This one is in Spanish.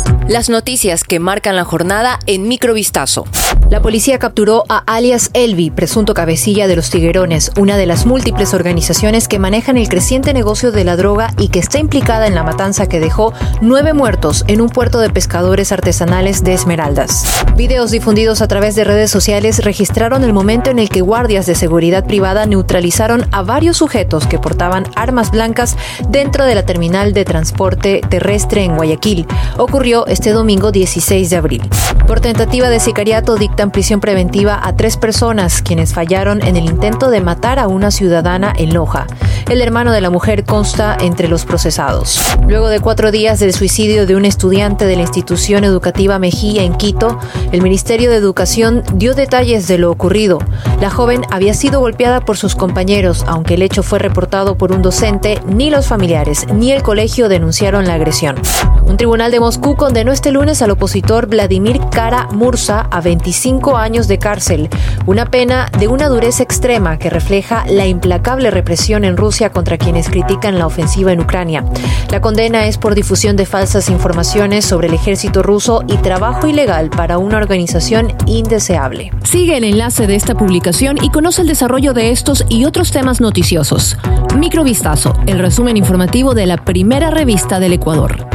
now. Las noticias que marcan la jornada en microvistazo. La policía capturó a alias Elvi, presunto cabecilla de los Tiguerones, una de las múltiples organizaciones que manejan el creciente negocio de la droga y que está implicada en la matanza que dejó nueve muertos en un puerto de pescadores artesanales de Esmeraldas. Videos difundidos a través de redes sociales registraron el momento en el que guardias de seguridad privada neutralizaron a varios sujetos que portaban armas blancas dentro de la terminal de transporte terrestre en Guayaquil. Ocurrió este domingo 16 de abril. Por tentativa de sicariato dictan prisión preventiva a tres personas quienes fallaron en el intento de matar a una ciudadana en Loja. El hermano de la mujer consta entre los procesados. Luego de cuatro días del suicidio de un estudiante de la institución educativa Mejía en Quito, el Ministerio de Educación dio detalles de lo ocurrido. La joven había sido golpeada por sus compañeros, aunque el hecho fue reportado por un docente, ni los familiares ni el colegio denunciaron la agresión. Un tribunal de Moscú condenó este lunes al opositor Vladimir Kara Mursa a 25 años de cárcel, una pena de una dureza extrema que refleja la implacable represión en Contra quienes critican la ofensiva en Ucrania. La condena es por difusión de falsas informaciones sobre el ejército ruso y trabajo ilegal para una organización indeseable. Sigue el enlace de esta publicación y conoce el desarrollo de estos y otros temas noticiosos. Microvistazo, el resumen informativo de la primera revista del Ecuador.